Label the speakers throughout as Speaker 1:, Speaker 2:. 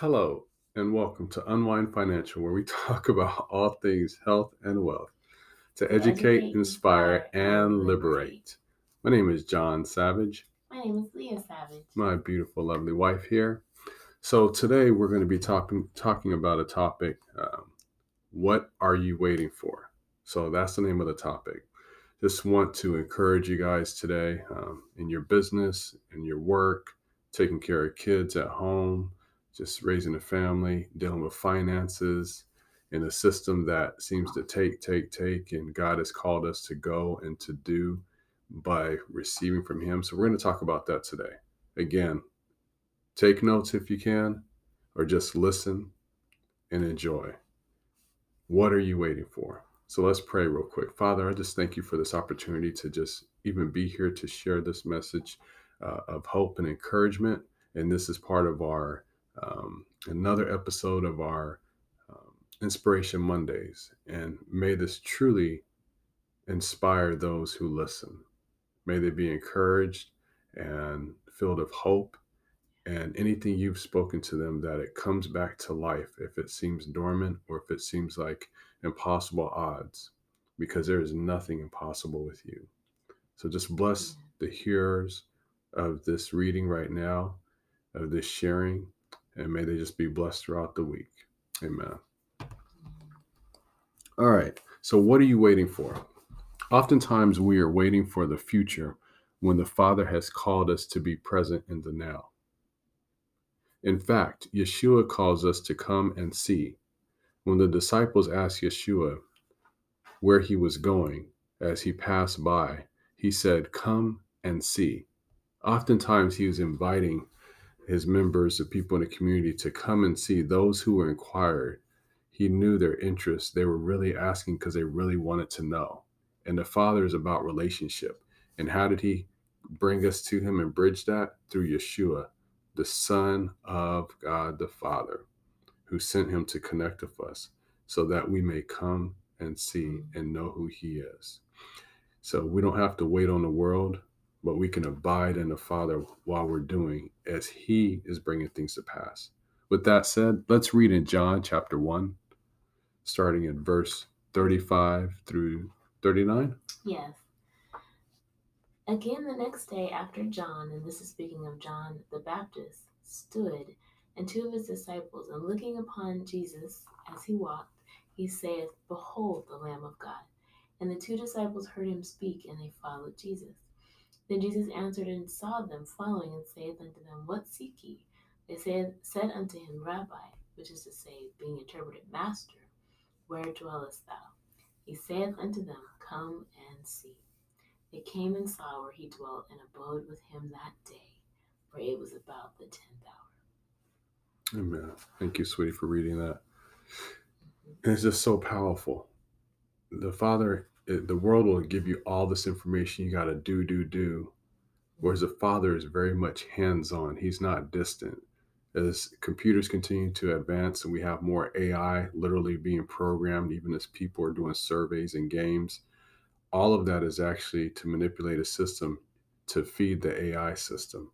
Speaker 1: Hello, and welcome to Unwind Financial, where we talk about all things health and wealth to educate,
Speaker 2: educate,
Speaker 1: inspire, and liberate. My name is John Savage,
Speaker 2: My name is Leah Savage.
Speaker 1: my beautiful, lovely wife here. So today we're going to be talking talking about a topic. Um, what are you waiting for? So that's the name of the topic. Just want to encourage you guys today um, in your business, in your work, taking care of kids at home, just raising a family, dealing with finances in a system that seems to take, take, take, and God has called us to go and to do by receiving from Him. So we're going to talk about that today. Again, take notes if you can, or just listen and enjoy. What are you waiting for? So let's pray real quick. Father, I just thank you for this opportunity to just even be here to share this message uh, of hope and encouragement. And this is part of our um, another episode of our um, Inspiration Mondays. And may this truly inspire those who listen. May they be encouraged and filled of hope. And anything you've spoken to them, that it comes back to life if it seems dormant or if it seems like impossible odds, because there is nothing impossible with you. So just bless the hearers of this reading right now, of this sharing, and may they just be blessed throughout the week. Amen. All right. So, what are you waiting for? Oftentimes, we are waiting for the future when the Father has called us to be present in the now. In fact, Yeshua calls us to come and see. When the disciples asked Yeshua where he was going as he passed by, he said, Come and see. Oftentimes, he was inviting his members, the people in the community, to come and see those who were inquired. He knew their interests. They were really asking because they really wanted to know. And the Father is about relationship. And how did he bring us to him and bridge that? Through Yeshua, the Son of God the Father, who sent him to connect with us so that we may come and see and know who he is. So we don't have to wait on the world, but we can abide in the Father while we're doing as he is bringing things to pass. With that said, let's read in John chapter 1, starting in verse 35 through 39.
Speaker 2: Yes. Again, the next day after John, and this is speaking of John the Baptist, stood and two of his disciples, and looking upon Jesus as he walked, he saith, Behold the Lamb of God. And the two disciples heard him speak, and they followed Jesus. Then Jesus answered and saw them following, and saith unto them, What seek ye? They said, said unto him, Rabbi, which is to say, being interpreted, Master, where dwellest thou? He saith unto them, Come and see. They came and saw where he dwelt, and abode with him that day, for it was about the tenth hour.
Speaker 1: Amen. Thank you, sweetie, for reading that. And it's just so powerful. The Father, the world will give you all this information you got to do, do, do. Whereas the Father is very much hands on, He's not distant. As computers continue to advance and we have more AI literally being programmed, even as people are doing surveys and games, all of that is actually to manipulate a system to feed the AI system,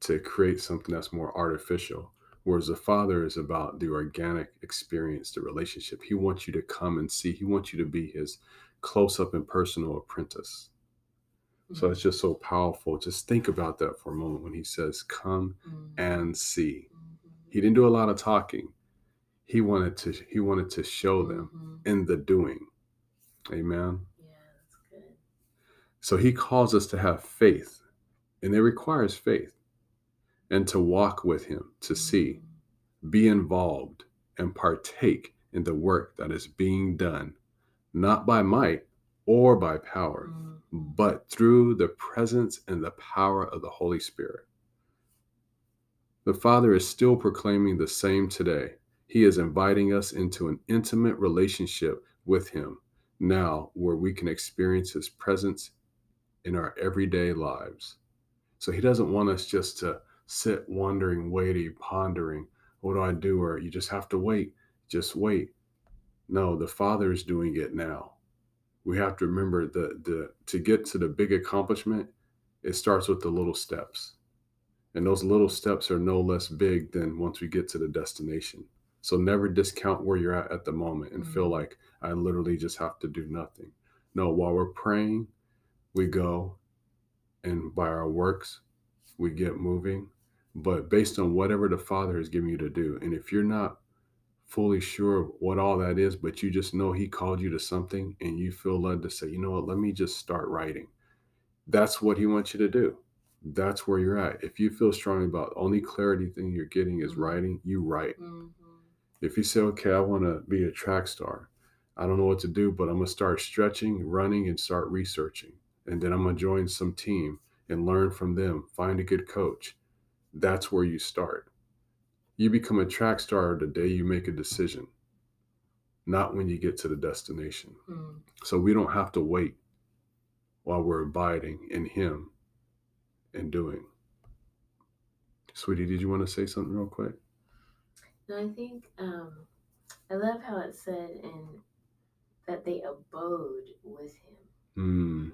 Speaker 1: to create something that's more artificial. Whereas the Father is about the organic experience, the relationship. He wants you to come and see. He wants you to be his close up and personal apprentice. So it's just so powerful. Just think about that for a moment when he says, Come
Speaker 2: Mhm.
Speaker 1: and see.
Speaker 2: Mhm.
Speaker 1: He didn't do a lot of talking. He wanted to he wanted to show them
Speaker 2: Mhm.
Speaker 1: in the doing. Amen.
Speaker 2: Yeah, that's good.
Speaker 1: So he calls us to have faith, and it requires faith, and to walk with him, to see, be involved, and partake in the work that is being done, not by might or by power,
Speaker 2: Mhm.
Speaker 1: but through the presence and the power of the Holy Spirit. The Father is still proclaiming the same today. He is inviting us into an intimate relationship with Him now, where we can experience His presence in our everyday lives. So He doesn't want us just to sit wondering, waiting, pondering, what do I do? Or you just have to wait, just wait. No, the Father is doing it now. We have to remember the the to get to the big accomplishment, it starts with the little steps. And those little steps are no less big than once we get to the destination. So never discount where you're at at the moment and feel
Speaker 2: Mhm.
Speaker 1: like I literally just have to do nothing. No, while we're praying, we go and by our works, we get moving, but based on whatever the Father has given you to do. And if you're not fully sure what all that is, but you just know He called you to something and you feel led to say, you know what, let me just start writing. That's what He wants you to do. That's where you're at. If you feel strongly about only clarity thing you're getting is
Speaker 2: Mhm.
Speaker 1: writing, you write.
Speaker 2: Mhm.
Speaker 1: If you say, okay, I want to be a track star, I don't know what to do, but I'm going to start stretching, running, and start researching. And then I'm going to join some team and learn from them, find a good coach. That's where you start. You become a track star the day you make a decision, not when you get to the destination.
Speaker 2: Mm.
Speaker 1: So we don't have to wait while we're abiding in Him and doing. Sweetie, did you want to say something real quick?
Speaker 2: No, I think um, I love how it said in that they abode with him
Speaker 1: Mm,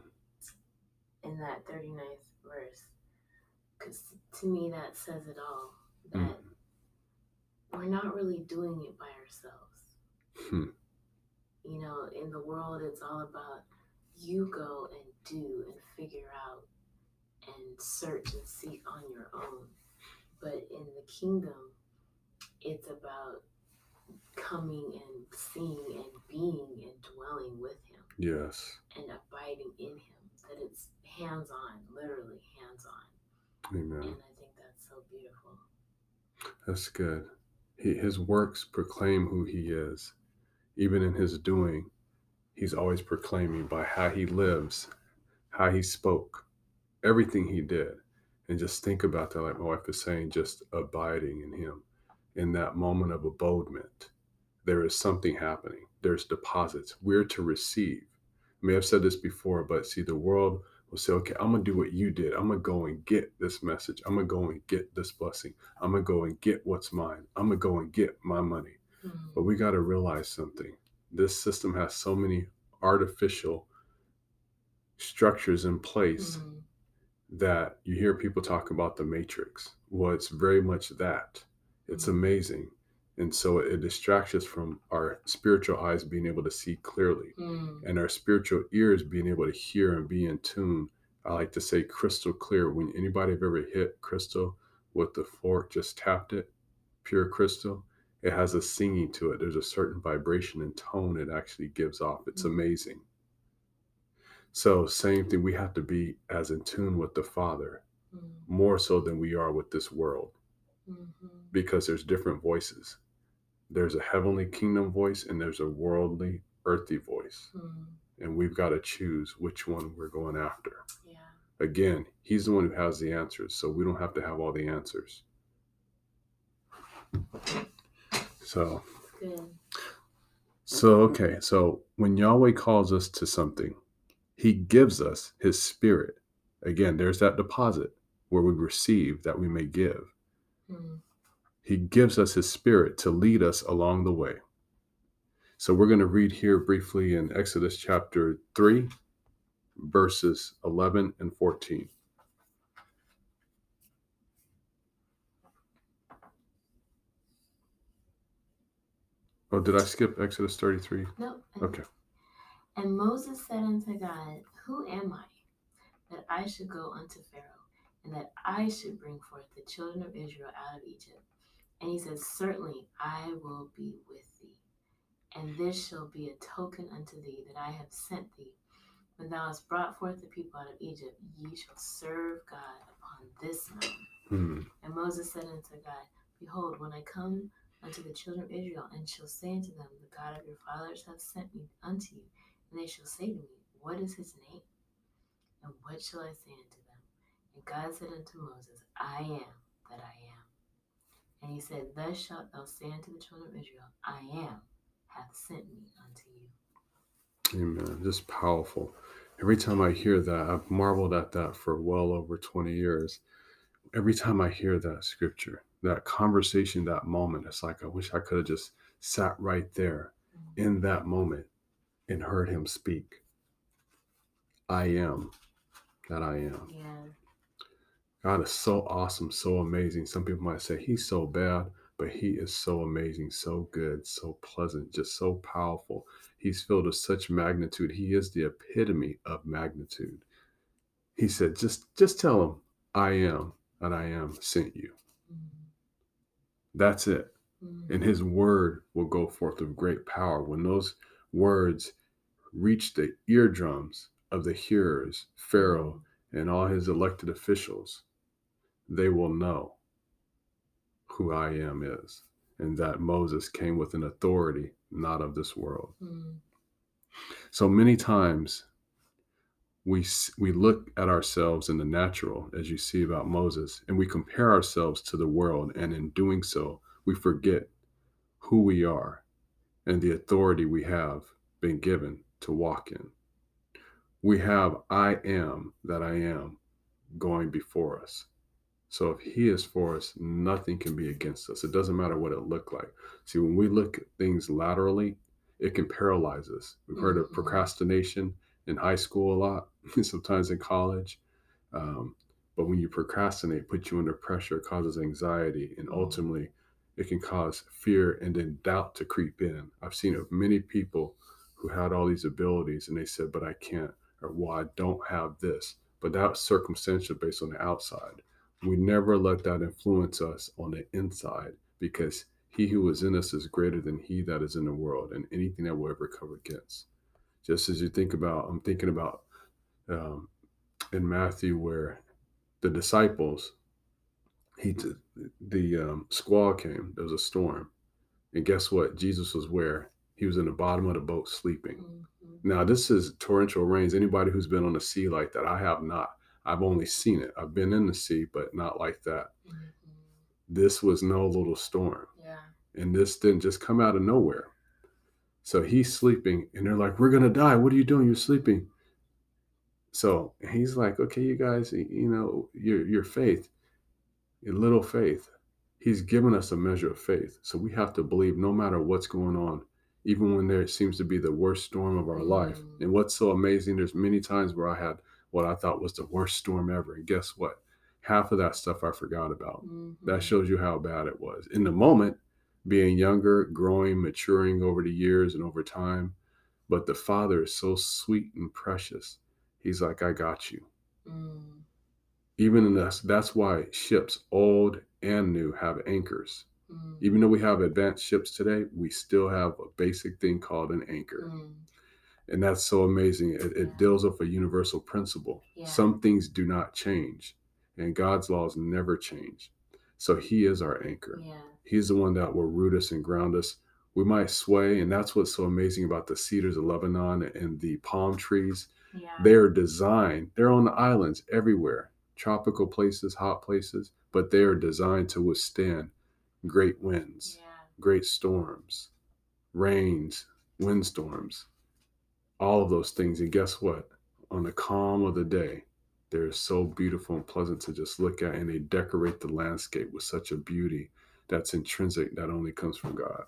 Speaker 2: in that 39th verse. Because to me, that says it all. That
Speaker 1: Mm.
Speaker 2: We're not really doing it by ourselves.
Speaker 1: Hmm.
Speaker 2: You know, in the world, it's all about you go and do and figure out and search and seek on your own. But in the kingdom, it's about coming and seeing and being and dwelling with him
Speaker 1: yes.
Speaker 2: and abiding in him. That it's hands on, literally hands on.
Speaker 1: Amen.
Speaker 2: And I think that's so beautiful.
Speaker 1: That's good. He, his works proclaim who he is. Even in his doing, he's always proclaiming by how he lives, how he spoke, everything he did. And just think about that, like my wife was saying, just abiding in him. In that moment of abodement, there is something happening. There's deposits. We're to receive. I may have said this before, but see, the world will say, okay, I'm going to do what you did. I'm going to go and get this message. I'm going to go and get this blessing. I'm going to go and get what's mine. I'm going to go and get my money.
Speaker 2: Mm.
Speaker 1: But we got to realize something. This system has so many artificial structures in place
Speaker 2: Mhm.
Speaker 1: that you hear people talk about the matrix. Well, it's very much that. It's
Speaker 2: Mhm.
Speaker 1: amazing. And so it distracts us from our spiritual eyes being able to see clearly
Speaker 2: Mm.
Speaker 1: and our spiritual ears being able to hear and be in tune. I like to say crystal clear. When anybody have ever hit crystal with the fork, just tapped it, pure crystal, it has a singing to it. There's a certain vibration and tone it actually gives off. It's
Speaker 2: Mhm.
Speaker 1: amazing. So, same thing, we have to be as in tune with the Father
Speaker 2: Mm.
Speaker 1: more so than we are with this world
Speaker 2: Mhm.
Speaker 1: because there's different voices. There's a heavenly kingdom voice and there's a worldly, earthly voice.
Speaker 2: Mm.
Speaker 1: And we've got to choose which one we're going after.
Speaker 2: Yeah.
Speaker 1: Again, he's the one who has the answers, so we don't have to have all the answers. So,
Speaker 2: Good.
Speaker 1: so okay, so when Yahweh calls us to something, he gives us his spirit. Again, there's that deposit where we receive that we may give.
Speaker 2: Mm.
Speaker 1: He gives us his spirit to lead us along the way. So we're going to read here briefly in Exodus chapter 3, verses 11 and 14. Oh, did I skip Exodus 33?
Speaker 2: No.
Speaker 1: Okay.
Speaker 2: And Moses said unto God, Who am I that I should go unto Pharaoh, and that I should bring forth the children of Israel out of Egypt? And he said, Certainly I will be with thee, and this shall be a token unto thee that I have sent thee. When thou hast brought forth the people out of Egypt, ye shall serve God upon this mountain.
Speaker 1: Hmm.
Speaker 2: And Moses said unto God, Behold, when I come unto the children of Israel, and shall say unto them, The God of your fathers hath sent me unto you, and they shall say to me, What is his name? And what shall I say unto them? And God said unto Moses, I am that I am. And he said, Thus shalt thou say unto the children of Israel, I am hath sent me unto you.
Speaker 1: Amen. Just powerful. Every time I hear that, I've marveled at that for well over 20 years. Every time I hear that scripture, that conversation, that moment, it's like I wish I could have just sat right there mm-hmm. in that moment and heard him speak. I am that I am.
Speaker 2: Yeah.
Speaker 1: God is so awesome, so amazing. Some people might say he's so bad, but he is so amazing, so good, so pleasant, just so powerful. He's filled with such magnitude. He is the epitome of magnitude. He said, just just tell him, I am, and I am sent you.
Speaker 2: Mm,
Speaker 1: That's it. And his word will go forth with great power. When those words reach the eardrums of the hearers, Pharaoh and all his elected officials, they will know who I am is, and that Moses came with an authority not of this world.
Speaker 2: mm,
Speaker 1: So many times we we look at ourselves in the natural, as you see about Moses, and we compare ourselves to the world, and in doing so, we forget who we are and the authority we have been given to walk in. We have I am that I am going before us. So if he is for us, nothing can be against us. It doesn't matter what it looked like. See, when we look at things laterally, it can paralyze us. We've heard of
Speaker 2: Mhm.
Speaker 1: procrastination in high school a lot, sometimes in college. Um, but when you procrastinate, it puts you under pressure, causes anxiety, and
Speaker 2: Mhm.
Speaker 1: ultimately it can cause fear and then doubt to creep in. I've seen of many people who had all these abilities and they said, but I can't, or well, I don't have this. But that's circumstantial based on the outside. We never let that influence us on the inside because he who is in us is greater than he that is in the world and anything that will ever come against. Just as you think about, I'm thinking about um, in Matthew where the disciples, he t- the um, squall came. There was a storm, and guess what? Jesus was where he was in the bottom of the boat sleeping.
Speaker 2: mhm,
Speaker 1: Now, this is torrential rains. Anybody who's been on the sea like that, I have not. I've only seen it. I've been in the sea, but not like that.
Speaker 2: mhm.
Speaker 1: This was no little storm.
Speaker 2: Yeah.
Speaker 1: And this didn't just come out of nowhere. So he's sleeping, and they're like, We're going to die. What are you doing? You're sleeping. So he's like, Okay, you guys, you know, your, your faith, your little faith, he's given us a measure of faith. So we have to believe no matter what's going on, even when there seems to be the worst storm of our life.
Speaker 2: Mm.
Speaker 1: And what's so amazing, there's many times where I had what I thought was the worst storm ever. And guess what? Half of that stuff I forgot about. That
Speaker 2: Mhm.
Speaker 1: shows you how bad it was. In the moment, being younger, growing, maturing over the years and over time. But the Father is so sweet and precious. He's like, I got you.
Speaker 2: Mm,
Speaker 1: Even in this, that's why ships, old and new, have anchors.
Speaker 2: mm,
Speaker 1: Even though we have advanced ships today, we still have a basic thing called an anchor.
Speaker 2: mm.
Speaker 1: And that's so amazing. It, it deals with a universal principle.
Speaker 2: Yeah.
Speaker 1: Some things do not change, and God's laws never change. So He is our anchor.
Speaker 2: Yeah.
Speaker 1: He's the one that will root us and ground us. We might sway, and that's what's so amazing about the cedars of Lebanon and the palm trees. They're designed, they're on the islands everywhere, tropical places, hot places, but they are designed to withstand great winds, great storms, rains, windstorms, all of those things. And guess what? On the calm of the day, they're so beautiful and pleasant to just look at, and they decorate the landscape with such a beauty that's intrinsic that only comes from God.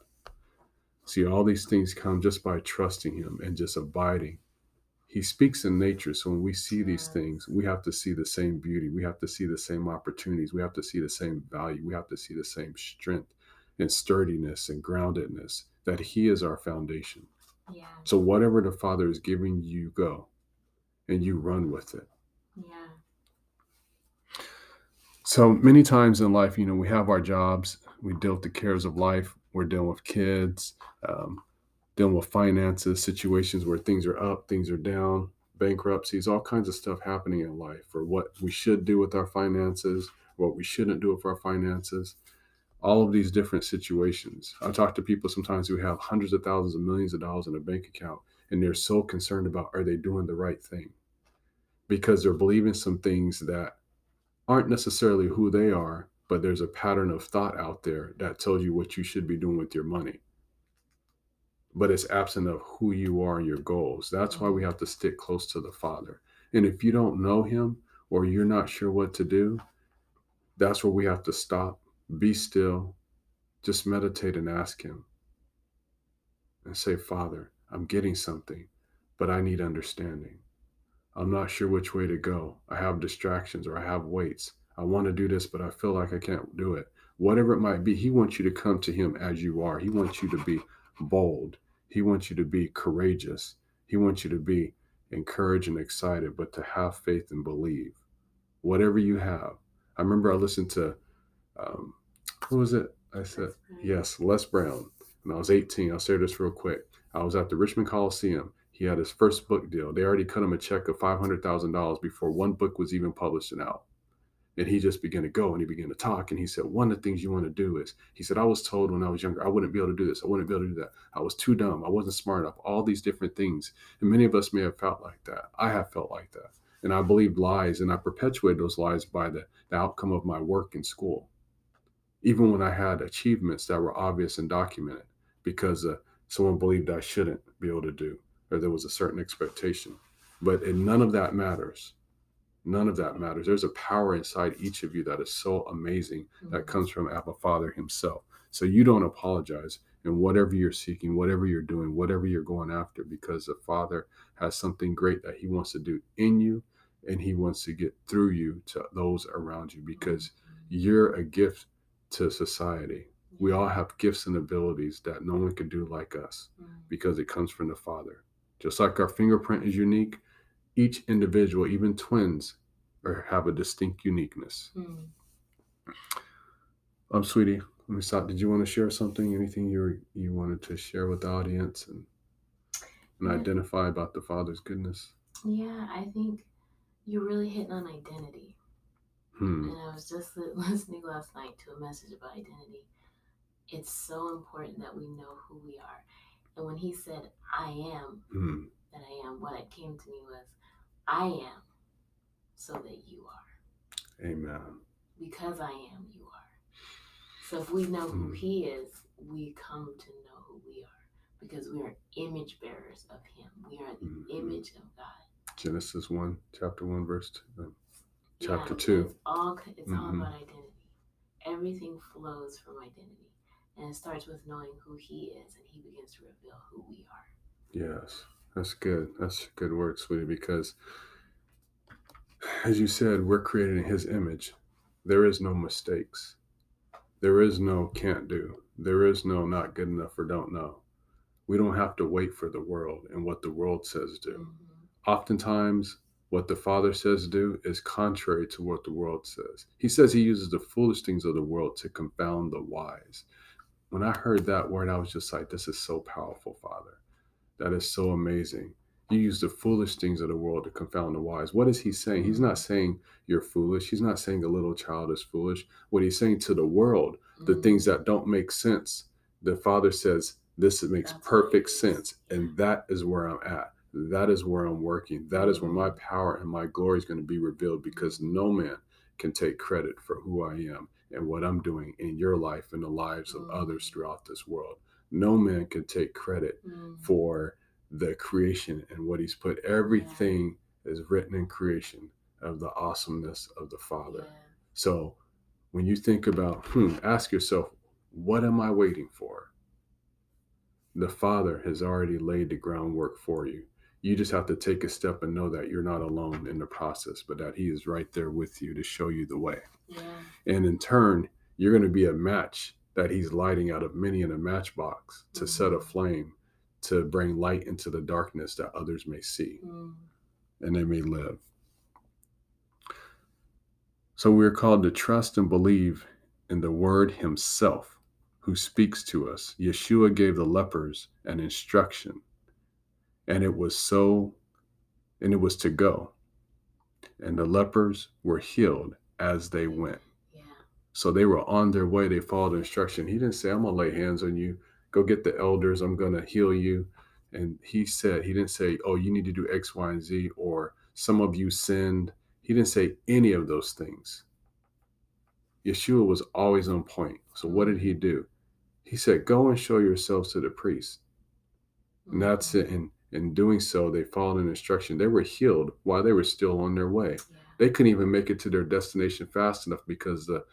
Speaker 1: See, all these things come just by trusting Him and just abiding. He speaks in nature. So when we see these
Speaker 2: mm.
Speaker 1: things, we have to see the same beauty. We have to see the same opportunities. We have to see the same value. We have to see the same strength and sturdiness and groundedness that He is our foundation.
Speaker 2: Yeah.
Speaker 1: So whatever the Father is giving you, go and you run with it.
Speaker 2: Yeah.
Speaker 1: So many times in life, you know, we have our jobs, we deal with the cares of life, we're dealing with kids, um, dealing with finances, situations where things are up, things are down, bankruptcies, all kinds of stuff happening in life, or what we should do with our finances, what we shouldn't do with our finances, all of these different situations. I talk to people sometimes who have hundreds of thousands of millions of dollars in a bank account, and they're so concerned about are they doing the right thing? Because they're believing some things that aren't necessarily who they are, but there's a pattern of thought out there that tells you what you should be doing with your money. But it's absent of who you are and your goals. That's why we have to stick close to the Father. And if you don't know Him or you're not sure what to do, that's where we have to stop, be still, just meditate and ask Him and say, Father, I'm getting something, but I need understanding. I'm not sure which way to go. I have distractions or I have weights. I want to do this, but I feel like I can't do it. Whatever it might be, He wants you to come to Him as you are. He wants you to be bold. He wants you to be courageous. He wants you to be encouraged and excited, but to have faith and believe. Whatever you have. I remember I listened to, um, who was it? I said, yes, Les Brown. When I was 18, I'll say this real quick. I was at the Richmond Coliseum. He had his first book deal. They already cut him a check of $500,000 before one book was even published and out. And he just began to go and he began to talk. And he said, One of the things you want to do is, he said, I was told when I was younger, I wouldn't be able to do this. I wouldn't be able to do that. I was too dumb. I wasn't smart enough. All these different things. And many of us may have felt like that. I have felt like that. And I believed lies and I perpetuated those lies by the, the outcome of my work in school. Even when I had achievements that were obvious and documented because uh, someone believed I shouldn't be able to do, or there was a certain expectation. But none of that matters None of that matters. There's a power inside each of you that is so amazing mm-hmm. that comes from Abba Father Himself. So you don't apologize in whatever you're seeking, whatever you're doing, whatever you're going after, because the Father has something great that He wants to do in you and He wants to get through you to those around you because mm-hmm. you're a gift to society. We all have gifts and abilities that no one can do like us because it comes from the Father. Just like our fingerprint is unique, each individual, even twins, or have a distinct uniqueness. Mm. Um, sweetie, let me stop. Did you want to share something? Anything you you wanted to share with the audience and and yeah. identify about the Father's goodness?
Speaker 2: Yeah, I think you're really hitting on identity. Hmm. And I was just listening last night to a message about identity. It's so important that we know who we are. And when he said, I am hmm. that I am, what it came to me was, I am so that you are.
Speaker 1: Amen.
Speaker 2: Because I am, you are. So if we know who mm. He is, we come to know who we are because we are image bearers of Him. We are the mm-hmm. image of God.
Speaker 1: Genesis 1, chapter 1, verse 2. Chapter yeah, 2.
Speaker 2: It's all, it's mm-hmm. all about identity. Everything flows from identity. And it starts with knowing who He is, and He begins to reveal who we are.
Speaker 1: Yes. That's good. That's a good word, sweetie, because as you said, we're created in his image. There is no mistakes. There is no can't do. There is no not good enough or don't know. We don't have to wait for the world and what the world says do. Mm-hmm. Oftentimes, what the Father says do is contrary to what the world says. He says he uses the foolish things of the world to confound the wise. When I heard that word, I was just like, this is so powerful, Father. That is so amazing. You use the foolish things of the world to confound the wise. What is he saying? He's not saying you're foolish. He's not saying a little child is foolish. What he's saying to the world, the mm-hmm. things that don't make sense, the father says, this makes That's perfect sense. And that is where I'm at. That is where I'm working. That is where my power and my glory is going to be revealed because no man can take credit for who I am and what I'm doing in your life and the lives of others mm. throughout this world no man can take credit mm. for the creation and what he's put. Everything yeah. is written in creation of the awesomeness of the Father. Yeah. So when you think about, hmm, ask yourself, what am I waiting for? The Father has already laid the groundwork for you. You just have to take a step and know that you're not alone in the process, but that He is right there with you to show you the way. Yeah. And in turn, you're going to be a match that he's lighting out of many in a matchbox to mm-hmm. set a flame to bring light into the darkness that others may see mm. and they may live. So we're called to trust and believe in the word himself who speaks to us. Yeshua gave the lepers an instruction, and it was so, and it was to go. And the lepers were healed as they went. Yeah. So they were on their way. They followed instruction. He didn't say, I'm going to lay hands on you. Go get the elders. I'm going to heal you. And he said, He didn't say, Oh, you need to do X, Y, and Z, or some of you sinned. He didn't say any of those things. Yeshua was always on point. So what did he do? He said, Go and show yourselves to the priest. And that's it. And in doing so, they followed an instruction. They were healed while they were still on their way. Yeah. They couldn't even make it to their destination fast enough because the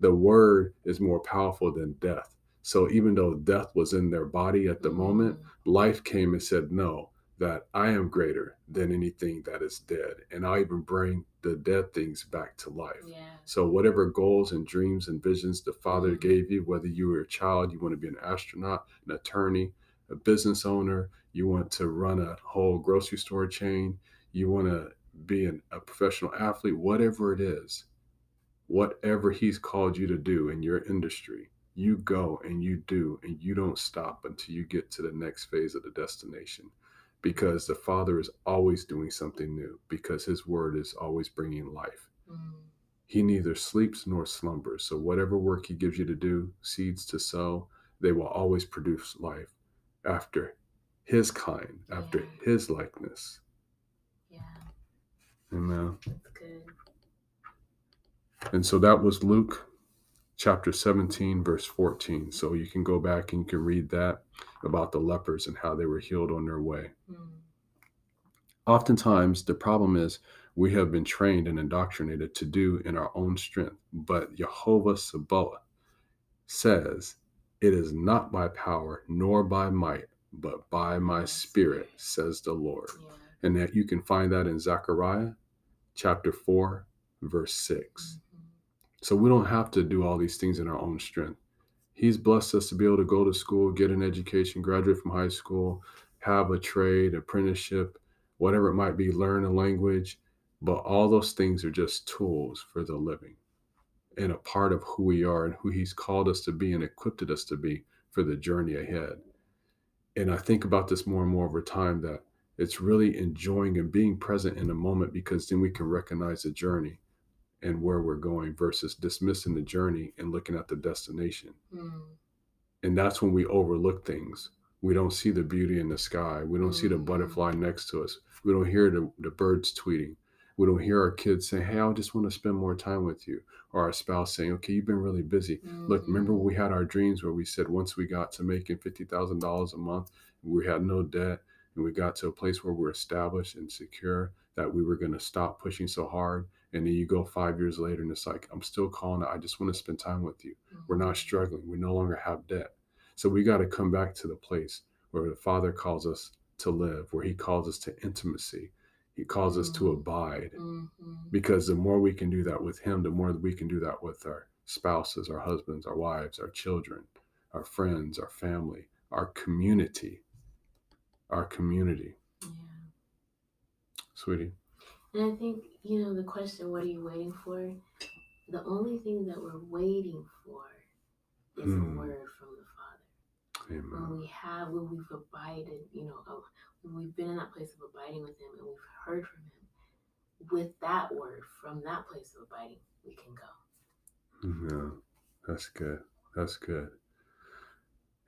Speaker 1: the word is more powerful than death. So even though death was in their body at the mm-hmm. moment, life came and said, No, that I am greater than anything that is dead, and I'll even bring the dead things back to life.
Speaker 2: Yeah.
Speaker 1: So, whatever goals and dreams and visions the Father
Speaker 2: Mhm.
Speaker 1: gave you, whether you were a child, you want to be an astronaut, an attorney, a business owner, you want to run a whole grocery store chain, you want to be an, a professional athlete, whatever it is, whatever He's called you to do in your industry, you go and you do, and you don't stop until you get to the next phase of the destination. Because the Father is always doing something new, because His word is always bringing life.
Speaker 2: Mm.
Speaker 1: He neither sleeps nor slumbers. So, whatever work He gives you to do, seeds to sow, they will always produce life after His kind, after
Speaker 2: Yeah.
Speaker 1: His likeness.
Speaker 2: Yeah.
Speaker 1: Amen.
Speaker 2: That's good.
Speaker 1: And so that was Luke chapter 17, verse 14. So, you can go back and you can read that about the lepers and how they were healed on their way.
Speaker 2: Mm.
Speaker 1: Oftentimes, the problem is we have been trained and indoctrinated to do in our own strength. But Jehovah Sabaoth says, It is not by power nor by might, but by my spirit, says the Lord.
Speaker 2: Yeah.
Speaker 1: And that you can find that in Zechariah chapter 4, verse 6.
Speaker 2: Mhm.
Speaker 1: So we don't have to do all these things in our own strength. He's blessed us to be able to go to school, get an education, graduate from high school, have a trade, apprenticeship, whatever it might be, learn a language. But all those things are just tools for the living and a part of who we are and who He's called us to be and equipped us to be for the journey ahead. And I think about this more and more over time that it's really enjoying and being present in the moment because then we can recognize the journey and where we're going versus dismissing the journey and looking at the destination.
Speaker 2: Mm.
Speaker 1: And that's when we overlook things. We don't see the beauty in the sky. We don't see the
Speaker 2: Mhm.
Speaker 1: butterfly next to us. We don't hear the, the birds tweeting. We don't hear our kids saying, Hey, I just want to spend more time with you. Or our spouse saying, Okay, you've been really busy. Look, remember when we had our dreams where we said once we got to making $50,000 a month, we had no debt, and we got to a place where we're established and secure that we were going to stop pushing so hard. And then you go five years later and it's like, I'm still calling. I just want to spend time with you. We're not
Speaker 2: Mhm.
Speaker 1: struggling. We no longer have debt. So we got to come back to the place where the Father calls us to live, where He calls us to intimacy. He calls us to
Speaker 2: Mhm.
Speaker 1: abide.
Speaker 2: Mhm.
Speaker 1: Because the more we can do that with Him, the more we can do that with our spouses, our husbands, our wives, our children, our friends, our family, our community. Our community.
Speaker 2: Yeah.
Speaker 1: Sweetie.
Speaker 2: And I think, you know, the question, what are you waiting for? The only thing that we're waiting for is
Speaker 1: Mm.
Speaker 2: a word from the Father.
Speaker 1: Amen.
Speaker 2: When we have, when we've abided, you know, we've been in that place of abiding with Him and we've heard from Him, with that word, from that place of abiding, we can go.
Speaker 1: Yeah, that's good. That's good.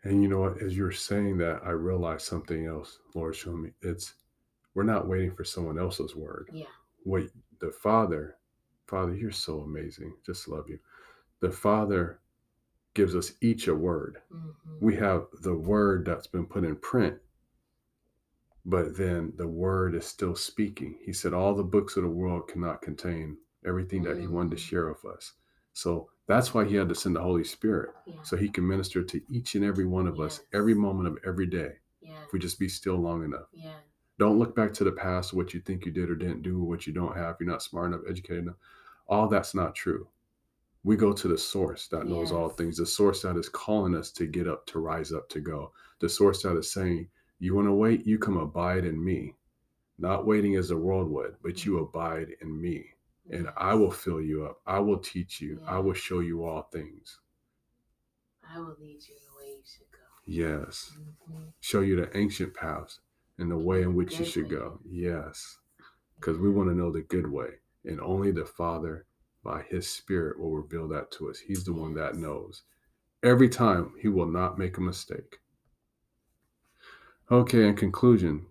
Speaker 1: And you know what? As you're saying that, I realized something else. Lord, show me. It's we're not waiting for someone else's word.
Speaker 2: Yeah.
Speaker 1: What the Father, Father, you're so amazing. Just love you. The Father gives us each a word.
Speaker 2: Mhm.
Speaker 1: We have the word that's been put in print, but then the word is still speaking. He said, All the books of the world cannot contain everything that He wanted to
Speaker 2: Mhm.
Speaker 1: share with us. So that's why He had to send the Holy Spirit
Speaker 2: Yeah.
Speaker 1: so he can minister to each and every one of us every moment of every day
Speaker 2: yeah.
Speaker 1: if we just be still long enough
Speaker 2: Yeah.
Speaker 1: don't look back to the past what you think you did or didn't do or what you don't have you're not smart enough educated enough all that's not true we go to the source that knows all things the source that is calling us to get up to rise up to go the source that is saying you want to wait you come abide in me not waiting as the world would but you abide in me and i will fill you up i will teach you i will show you all things
Speaker 2: I will lead you the way you should go.
Speaker 1: yes
Speaker 2: Mhm.
Speaker 1: show you the ancient paths and the way in which you should
Speaker 2: way.
Speaker 1: go. Yes, because we want to know the good way, and only the Father, by His Spirit, will reveal that to us. He's the one that knows. Every time, He will not make a mistake. Okay, in conclusion,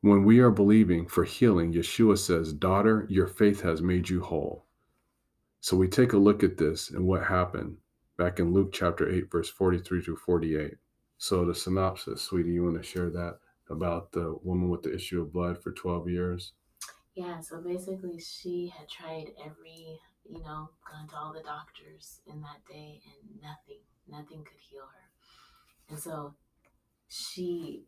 Speaker 1: when we are believing for healing, Yeshua says, Daughter, your faith has made you whole. So we take a look at this and what happened back in Luke chapter 8, verse 43 through 48. So the synopsis, sweetie, you want to share that about the woman with the issue of blood for 12 years?
Speaker 2: Yeah, so basically, she had tried every, you know, gone to all the doctors in that day, and nothing, nothing could heal her. And so she,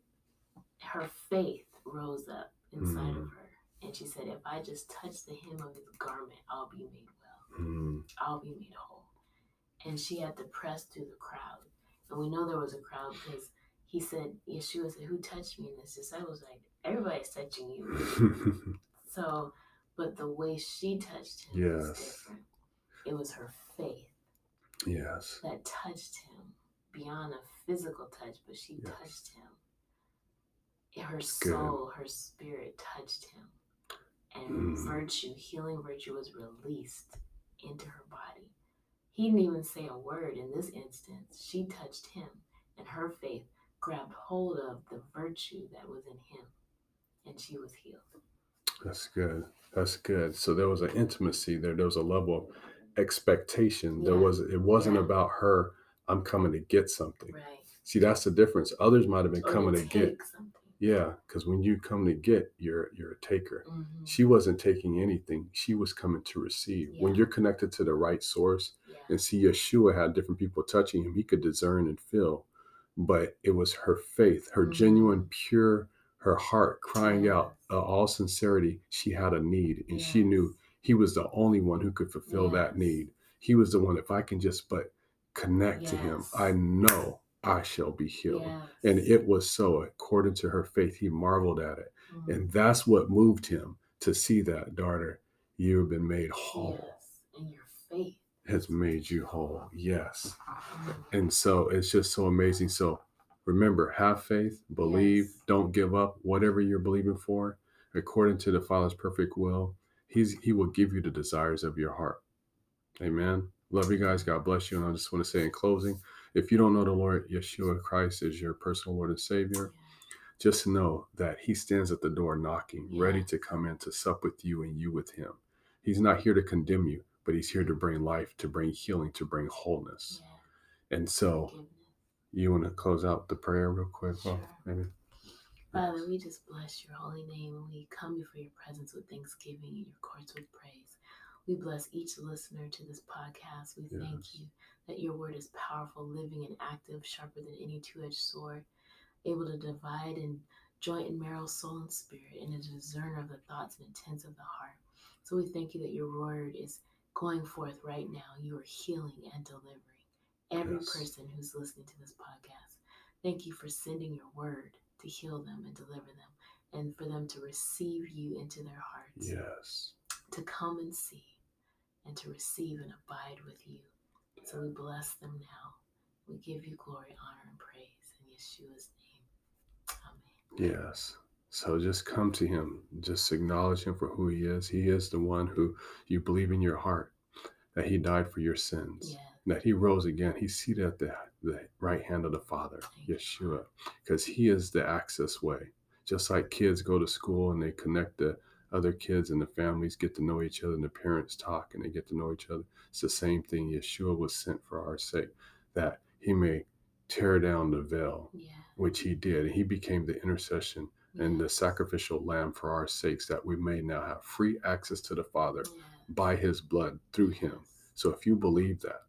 Speaker 2: her faith rose up inside
Speaker 1: Mm.
Speaker 2: of her. And she said, If I just touch the hem of his garment, I'll be made well.
Speaker 1: Mm.
Speaker 2: I'll be made whole. And she had to press through the crowd. And we know there was a crowd because he said, Yeshua said, Who touched me? And his disciples like, Everybody's touching you. So, but the way she touched him was
Speaker 1: Yes.
Speaker 2: different. It was her faith
Speaker 1: yes.
Speaker 2: that touched him beyond a physical touch, but she
Speaker 1: Yes.
Speaker 2: touched him. Her soul, her spirit touched him. And
Speaker 1: Mm.
Speaker 2: virtue, healing virtue was released into her body. He didn't even say a word in this instance. She touched him, and her faith grabbed hold of the virtue that was in him, and she was healed.
Speaker 1: That's good. That's good. So there was an intimacy there. There was a level of expectation. There was it wasn't
Speaker 2: Yeah.
Speaker 1: about her, I'm coming to get something.
Speaker 2: Right.
Speaker 1: See, that's the difference. Others might have been
Speaker 2: Or
Speaker 1: coming to get.
Speaker 2: something.
Speaker 1: Yeah, because when you come to get, you're you're a taker.
Speaker 2: Mhm.
Speaker 1: She wasn't taking anything. She was coming to receive. When you're connected to the right source,
Speaker 2: Yeah.
Speaker 1: and see Yeshua had different people touching him, he could discern and feel. But it was her faith, her
Speaker 2: Mhm.
Speaker 1: genuine, pure, her heart crying out, uh, all sincerity. She had a need, and she knew he was the only one who could fulfill that need. He was the one. If I can just but connect to him, I know I shall be healed.
Speaker 2: Yes.
Speaker 1: And it was so. According to her faith, he marveled at it.
Speaker 2: Mhm.
Speaker 1: And that's what moved him to see that, daughter, you've been made whole,
Speaker 2: Yes. And your faith.
Speaker 1: has made you whole. Yes.
Speaker 2: Mhm.
Speaker 1: And so it's just so amazing. So remember, have faith, believe,
Speaker 2: Yes.
Speaker 1: don't give up. Whatever you're believing for, according to the Father's perfect will, He's He will give you the desires of your heart. Amen. Love you guys. God bless you. And I just want to say in closing, if you don't know the Lord Yeshua Christ as your personal Lord and Savior, just know that He stands at the door knocking, ready to come in to sup with you and you with Him. He's not here to condemn you, but He's here to bring life, to bring healing, to bring wholeness.
Speaker 2: Yeah.
Speaker 1: And so, you want to close out the prayer real quick? Oh,
Speaker 2: well,
Speaker 1: maybe.
Speaker 2: Father, we just bless your holy name we come before your presence with thanksgiving and your courts with praise. We bless each listener to this podcast. We
Speaker 1: Yes.
Speaker 2: thank you that your word is powerful, living, and active, sharper than any two edged sword, able to divide in joint and marrow, soul and spirit, and a discerner of the thoughts and intents of the heart. So we thank you that your word is going forth right now. You are healing and delivering every
Speaker 1: Yes.
Speaker 2: person who's listening to this podcast. Thank you for sending your word to heal them and deliver them, and for them to receive you into their hearts,
Speaker 1: Yes.
Speaker 2: To come and see, and to receive and abide with you. So we bless them now. We give you glory, honor, and praise in Yeshua's name. Amen.
Speaker 1: Yes. So just come to Him. Just acknowledge Him for who He is. He is the one who you believe in your heart that He died for your sins,
Speaker 2: Yes.
Speaker 1: that He rose again. He's seated at the, the right hand of the Father,
Speaker 2: Thank
Speaker 1: Yeshua, because He is the access way. Just like kids go to school and they connect the other kids and the families get to know each other and the parents talk and they get to know each other. It's the same thing. Yeshua was sent for our sake, that He may tear down the veil,
Speaker 2: Yeah.
Speaker 1: which He did. And He became the intercession and the sacrificial lamb for our sakes that we may now have free access to the Father
Speaker 2: Yes.
Speaker 1: by his blood through him. So if you believe that,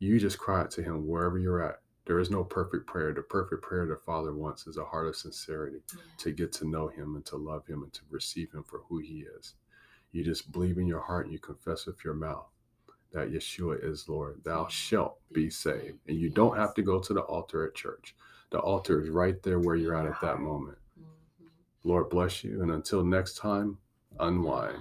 Speaker 1: you just cry out to him wherever you're at. There is no perfect prayer. The perfect prayer the Father wants is a heart of sincerity
Speaker 2: yeah.
Speaker 1: to get to know Him and to love Him and to receive Him for who He is. You just believe in your heart and you confess with your mouth that Yeshua is Lord. Thou shalt be saved. And you
Speaker 2: yes.
Speaker 1: don't have to go to the altar at church. The altar is right there where you're at at that moment.
Speaker 2: Mm-hmm.
Speaker 1: Lord bless you. And until next time, unwind.